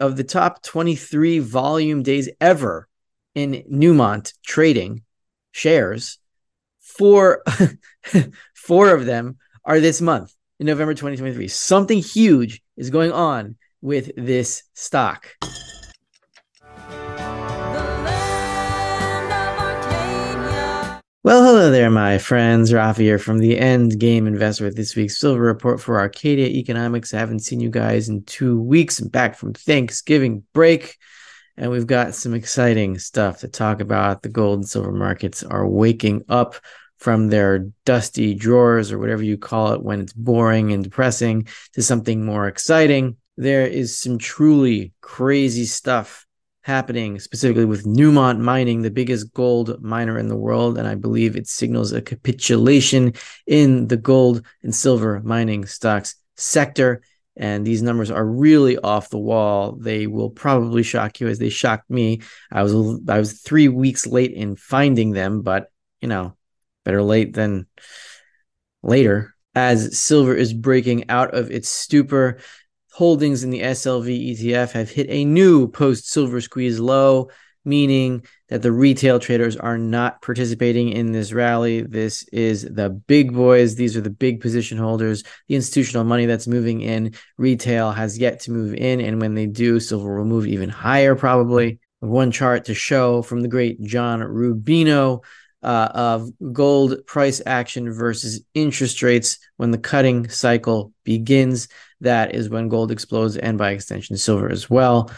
of the top 23 volume days ever in Newmont trading shares, four four of them are this month in November 2023. Something huge is going on with this stock. Well, hello there, my friends. Rafi here from the End Game Investor with this week's Silver Report for Arcadia Economics. I haven't seen you guys in two weeks. I'm back from Thanksgiving break, and we've got some exciting stuff to talk about. The gold and silver markets are waking up from their dusty drawers or whatever you call it when it's boring and depressing to something more exciting. There is some truly crazy stuff happening specifically with Newmont Mining, the biggest gold miner in the world. And I believe it signals a capitulation in the gold and silver mining stocks sector. And these numbers are really off the wall. They will probably shock you as they shocked me. I was I was three weeks late in finding them, but you know, better late than later. As silver is breaking out of its stupor, holdings in the SLV ETF have hit a new post silver squeeze low, meaning that the retail traders are not participating in this rally. This is the big boys. These are the big position holders, the institutional money that's moving in. Retail has yet to move in. And when they do, silver will move even higher, probably. One chart to show from the great John Rubino. Uh, of gold price action versus interest rates when the cutting cycle begins that is when gold explodes and by extension silver as well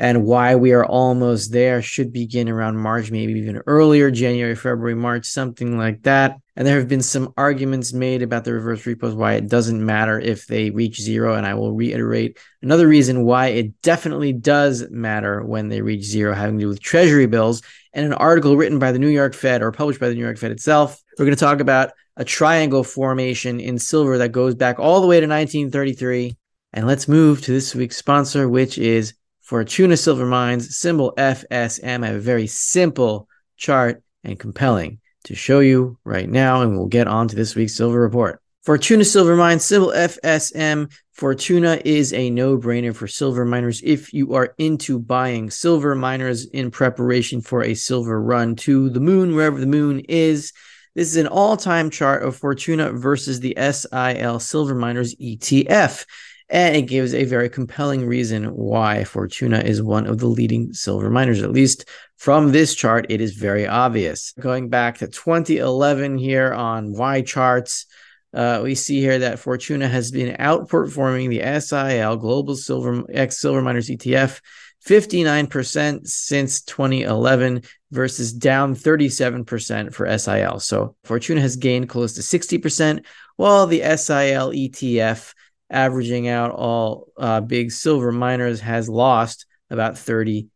and why we are almost there should begin around March, maybe even earlier, January, February, March, something like that. And there have been some arguments made about the reverse repos, why it doesn't matter if they reach zero. And I will reiterate another reason why it definitely does matter when they reach zero, having to do with treasury bills. And an article written by the New York Fed or published by the New York Fed itself. We're going to talk about a triangle formation in silver that goes back all the way to 1933 and let's move to this week's sponsor, which is Fortuna Silver Mines, symbol FSM. I have a very simple chart and compelling to show you right now, and we'll get on to this week's silver report. Fortuna Silver Mines, symbol FSM. Fortuna is a no brainer for silver miners if you are into buying silver miners in preparation for a silver run to the moon, wherever the moon is. This is an all time chart of Fortuna versus the SIL Silver Miners ETF and it gives a very compelling reason why Fortuna is one of the leading silver miners. At least from this chart, it is very obvious. Going back to 2011 here on YCharts, uh, we see here that Fortuna has been outperforming the SIL Global Silver X Silver Miners ETF 59% since 2011 versus down 37% for SIL. So Fortuna has gained close to 60%, while the SIL ETF averaging out all uh, big silver miners, has lost about 38%.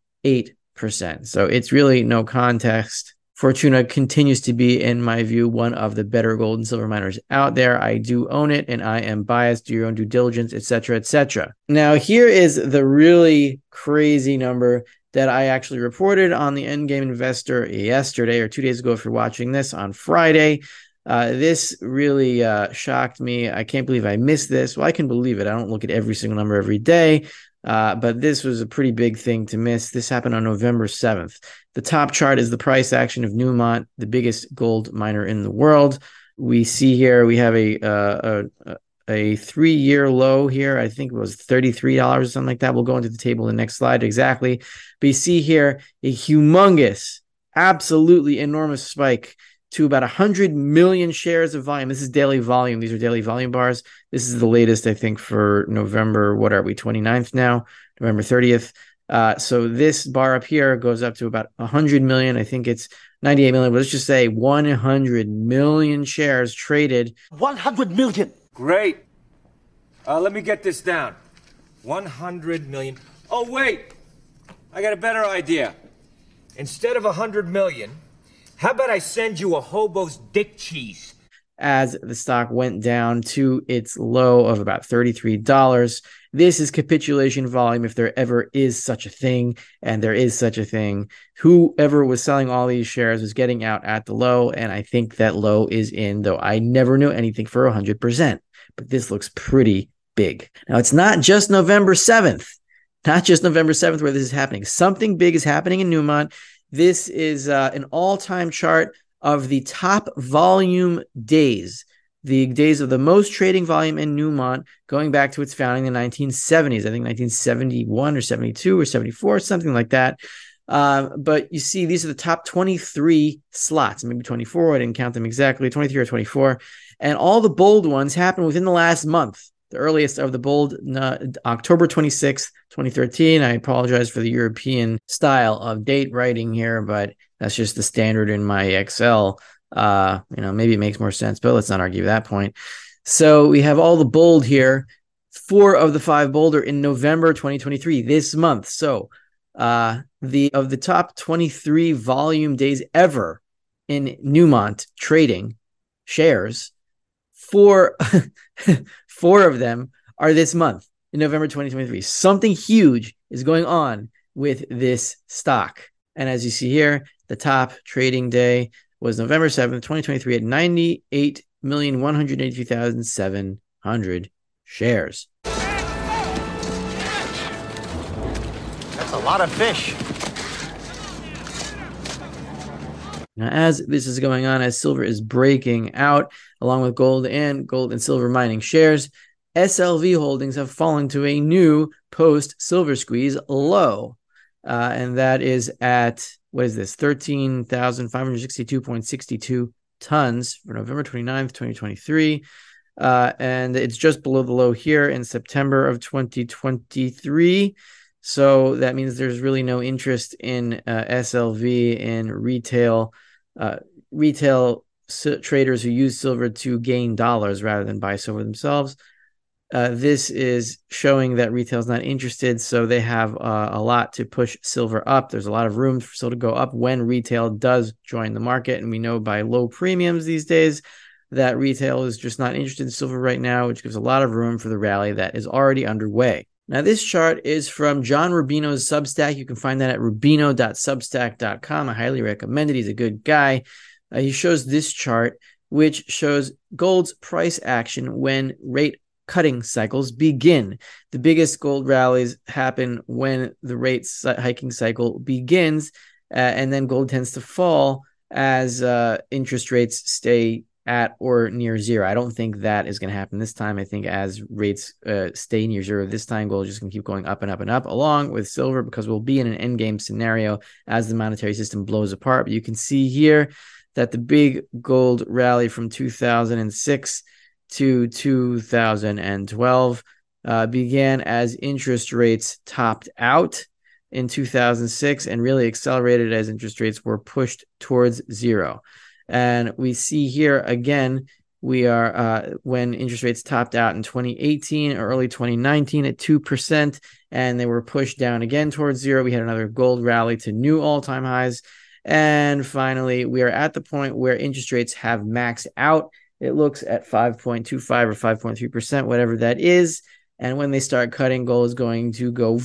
So it's really no context. Fortuna continues to be, in my view, one of the better gold and silver miners out there. I do own it and I am biased. Do your own due diligence, etc., etc. Now, here is the really crazy number that I actually reported on the Endgame Investor yesterday or two days ago. If you're watching this on Friday, uh, this really uh, shocked me. I can't believe I missed this. Well, I can believe it. I don't look at every single number every day, uh, but this was a pretty big thing to miss. This happened on November 7th. The top chart is the price action of Newmont, the biggest gold miner in the world. We see here we have a uh, a, a three year low here. I think it was $33 or something like that. We'll go into the table in the next slide exactly. But you see here a humongous, absolutely enormous spike to about 100 million shares of volume. This is daily volume. These are daily volume bars. This is the latest, I think, for November. What are we, 29th now? November 30th. Uh, so this bar up here goes up to about 100 million. I think it's 98 million, but let's just say 100 million shares traded. 100 million. Great. Uh, let me get this down 100 million. Oh, wait. I got a better idea. Instead of 100 million, how about I send you a hobo's dick cheese? As the stock went down to its low of about $33. This is capitulation volume, if there ever is such a thing, and there is such a thing. Whoever was selling all these shares was getting out at the low, and I think that low is in, though I never knew anything for 100%. But this looks pretty big. Now, it's not just November 7th. not just November 7th where this is happening. Something big is happening in Newmont. This is uh, an all time chart of the top volume days, the days of the most trading volume in Newmont going back to its founding in the 1970s. I think 1971 or 72 or 74, something like that. Uh, but you see, these are the top 23 slots, maybe 24. I didn't count them exactly, 23 or 24. And all the bold ones happened within the last month. The earliest of the bold, uh, October 26th, 2013. I apologize for the European style of date writing here, but that's just the standard in my Excel. Uh, you know, maybe it makes more sense, but let's not argue that point. So we have all the bold here. Four of the five bolder in November 2023, this month. So uh, the of the top 23 volume days ever in Newmont trading shares, four four of them are this month in November 2023. Something huge is going on with this stock. And as you see here, the top trading day was November 7th, 2023 at 98,182,700 shares. That's a lot of fish. Now, as this is going on, as silver is breaking out, along with gold and gold and silver mining shares, SLV holdings have fallen to a new post silver squeeze low. Uh, and that is at what is this 13,562.62 tons for November 29th, 2023. Uh, and it's just below the low here in September of 2023. So that means there's really no interest in uh, SLV in retail uh, retail traders who use silver to gain dollars rather than buy silver themselves. Uh, this is showing that retail is not interested, so they have uh, a lot to push silver up. There's a lot of room for silver to go up when retail does join the market, and we know by low premiums these days that retail is just not interested in silver right now, which gives a lot of room for the rally that is already underway. Now, this chart is from John Rubino's Substack. You can find that at rubino.substack.com. I highly recommend it. He's a good guy. Uh, he shows this chart, which shows gold's price action when rate cutting cycles begin. The biggest gold rallies happen when the rate hiking cycle begins, uh, and then gold tends to fall as uh, interest rates stay at or near zero. I don't think that is going to happen this time. I think as rates uh, stay near zero this time, gold is just going to keep going up and up and up, along with silver, because we'll be in an end game scenario as the monetary system blows apart. But you can see here that the big gold rally from 2006 to 2012 uh, began as interest rates topped out in 2006 and really accelerated as interest rates were pushed towards zero. And we see here again, we are uh, when interest rates topped out in 2018 or early 2019 at 2%, and they were pushed down again towards zero. We had another gold rally to new all time highs. And finally, we are at the point where interest rates have maxed out. It looks at 5.25 or 5.3%, whatever that is. And when they start cutting, gold is going to go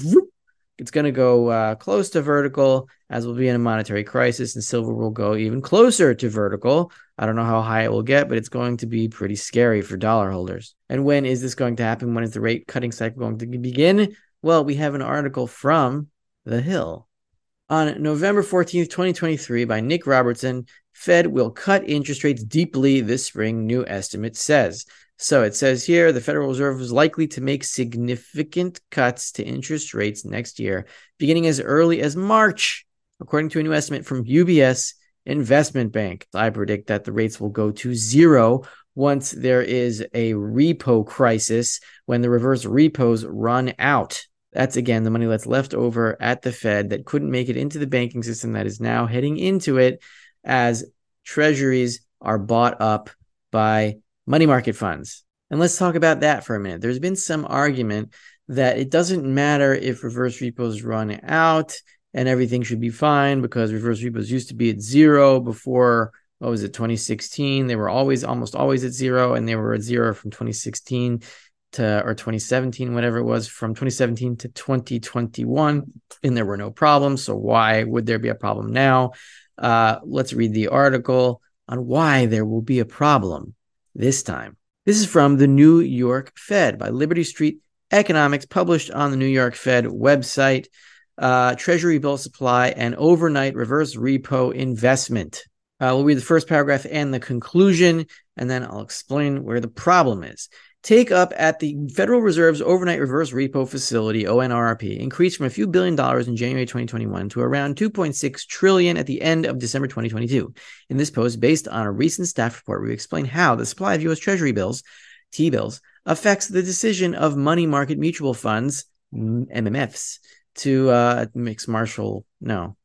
it's going to go uh, close to vertical as we'll be in a monetary crisis, and silver will go even closer to vertical. I don't know how high it will get, but it's going to be pretty scary for dollar holders. And when is this going to happen? When is the rate cutting cycle going to begin? Well, we have an article from The Hill. On November 14th, 2023, by Nick Robertson, Fed will cut interest rates deeply this spring, new estimate says. So it says here the Federal Reserve is likely to make significant cuts to interest rates next year, beginning as early as March, according to a new estimate from UBS Investment Bank. I predict that the rates will go to zero once there is a repo crisis, when the reverse repos run out. That's again the money that's left over at the Fed that couldn't make it into the banking system that is now heading into it as treasuries are bought up by money market funds. And let's talk about that for a minute. There's been some argument that it doesn't matter if reverse repos run out and everything should be fine because reverse repos used to be at zero before what was it 2016 they were always almost always at zero and they were at zero from 2016 to or 2017 whatever it was from 2017 to 2021 and there were no problems so why would there be a problem now uh, let's read the article on why there will be a problem this time. This is from the New York Fed by Liberty Street Economics, published on the New York Fed website, uh, Treasury bill supply, and overnight reverse repo investment. Uh, we'll read the first paragraph and the conclusion, and then I'll explain where the problem is. Take up at the Federal Reserve's overnight reverse repo facility (ONRP) increased from a few billion dollars in January 2021 to around 2.6 trillion at the end of December 2022. In this post, based on a recent staff report, we explain how the supply of U.S. Treasury bills (T-bills) affects the decision of money market mutual funds (MMFs) to uh, mix Marshall. No,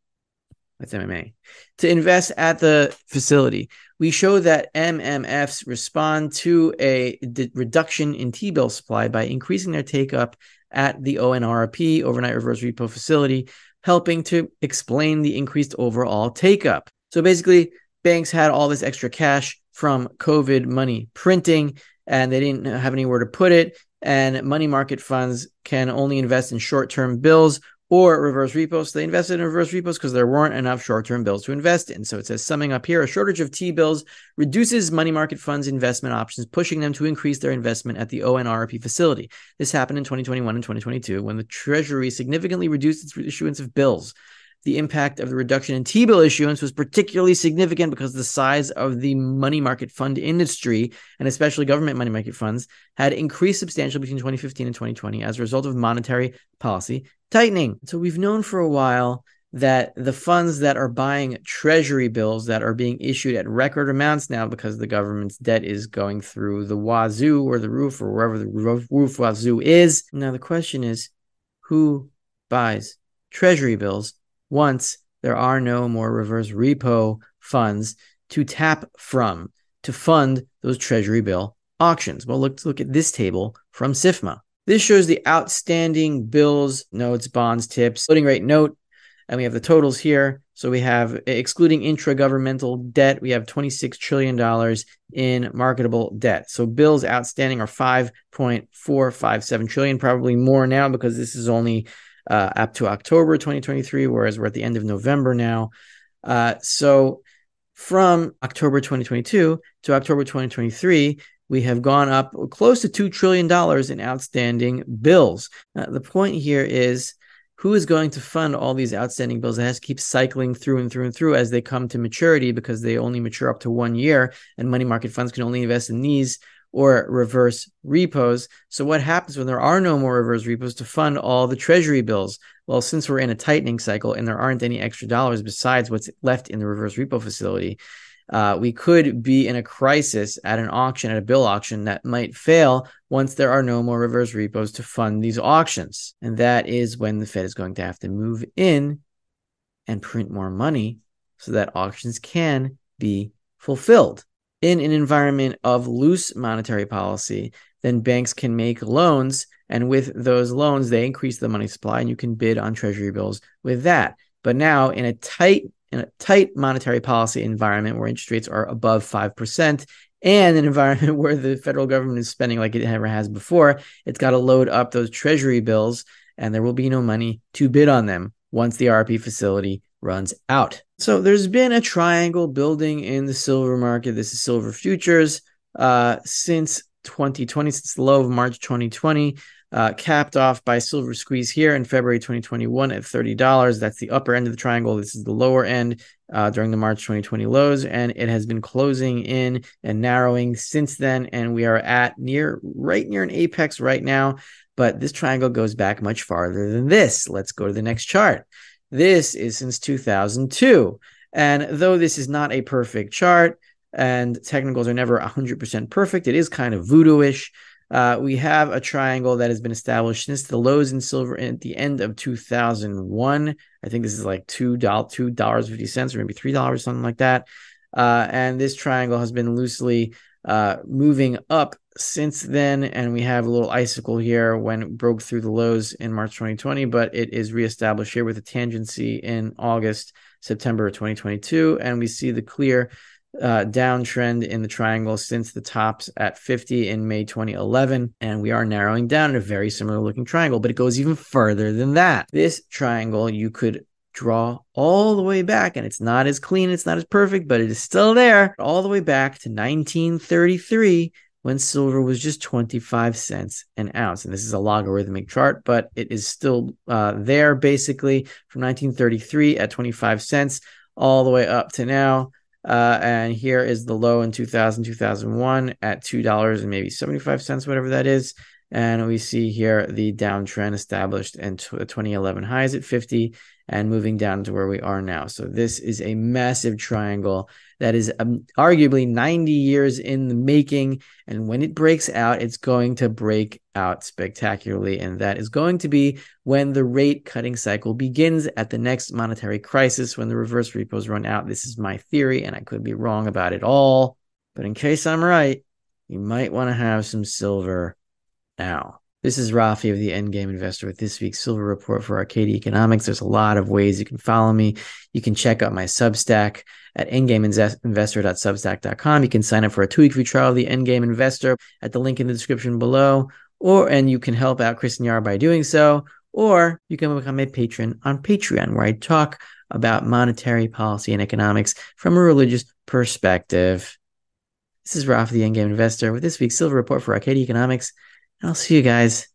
that's MMA to invest at the facility we show that MMFs respond to a d- reduction in T bill supply by increasing their take up at the ONRP, overnight reverse repo facility, helping to explain the increased overall take up. So basically, banks had all this extra cash from COVID money printing and they didn't have anywhere to put it. And money market funds can only invest in short term bills or reverse repos. So they invested in reverse repos because there weren't enough short term bills to invest in. So it says, summing up here, a shortage of T bills reduces money market funds' investment options, pushing them to increase their investment at the ONRP facility. This happened in 2021 and 2022 when the Treasury significantly reduced its issuance of bills the impact of the reduction in T bill issuance was particularly significant because the size of the money market fund industry, and especially government money market funds, had increased substantially between 2015 and 2020 as a result of monetary policy tightening. So we've known for a while that the funds that are buying treasury bills that are being issued at record amounts now because the government's debt is going through the wazoo or the roof or wherever the roof, wazoo is. Now the question is who buys treasury bills once there are no more reverse repo funds to tap from to fund those treasury bill auctions. Well, let's look at this table from SIFMA. This shows the outstanding bills, notes, bonds, tips, floating rate note, and we have the totals here. So we have, excluding intra-governmental debt, we have $26 trillion in marketable debt. So bills outstanding are 5.457 trillion, probably more now because this is only uh, up to October 2023, whereas we're at the end of November now. Uh, so from October 2022 to October 2023, we have gone up close to $2 trillion in outstanding bills. Uh, the point here is who is going to fund all these outstanding bills? It has to keep cycling through and through and through as they come to maturity because they only mature up to one year, and money market funds can only invest in these or reverse repos. So, what happens when there are no more reverse repos to fund all the treasury bills? Well, since we're in a tightening cycle and there aren't any extra dollars besides what's left in the reverse repo facility, uh, we could be in a crisis at an auction, at a bill auction that might fail once there are no more reverse repos to fund these auctions. And that is when the Fed is going to have to move in and print more money so that auctions can be fulfilled in an environment of loose monetary policy, then banks can make loans. And with those loans, they increase the money supply and you can bid on treasury bills with that. But now in a tight in a tight monetary policy environment where interest rates are above 5% and an environment where the federal government is spending like it never has before, it's got to load up those treasury bills and there will be no money to bid on them once the RP facility runs out. So there's been a triangle building in the silver market. This is silver futures uh, since 2020, since the low of March 2020, uh, capped off by silver squeeze here in February 2021 at $30. That's the upper end of the triangle. This is the lower end uh, during the March 2020 lows, and it has been closing in and narrowing since then. And we are at near right near an apex right now. But this triangle goes back much farther than this. Let's go to the next chart. This is since 2002. And though this is not a perfect chart and technicals are never 100% perfect, it is kind of voodoo-ish. Uh, we have a triangle that has been established since the lows in silver at the end of 2001. I think this is like $2, $2.50 or maybe $3, something like that. Uh, and this triangle has been loosely uh, moving up since then, and we have a little icicle here when it broke through the lows in March 2020, but it is reestablished here with a tangency in August, September 2022, and we see the clear uh, downtrend in the triangle since the tops at 50 in May 2011, and we are narrowing down in a very similar looking triangle, but it goes even further than that. This triangle you could draw all the way back, and it's not as clean, it's not as perfect, but it is still there, all the way back to 1933 when silver was just 25 cents an ounce. And this is a logarithmic chart, but it is still uh, there basically from 1933 at 25 cents all the way up to now. Uh, and here is the low in 2000, 2001 at $2 and maybe 75 cents, whatever that is. And we see here the downtrend established and 2011 highs at 50 and moving down to where we are now. So this is a massive triangle that is um, arguably 90 years in the making. And when it breaks out, it's going to break out spectacularly. And that is going to be when the rate cutting cycle begins at the next monetary crisis, when the reverse repos run out. This is my theory, and I could be wrong about it all. But in case I'm right, you might want to have some silver now. This is Rafi of the Endgame Investor with this week's Silver Report for Arcadia Economics. There's a lot of ways you can follow me. You can check out my Substack at endgameinvestor.substack.com. You can sign up for a two-week free trial of the Endgame Investor at the link in the description below, or and you can help out Chris and Yara by doing so, or you can become a patron on Patreon, where I talk about monetary policy and economics from a religious perspective. This is Rafi, the Endgame Investor, with this week's Silver Report for Arcadia Economics. And I'll see you guys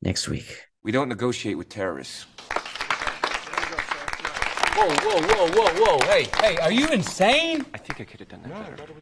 next week. We don't negotiate with terrorists. Whoa, whoa, whoa, whoa, whoa. Hey, hey, are you insane? I think I could have done that better.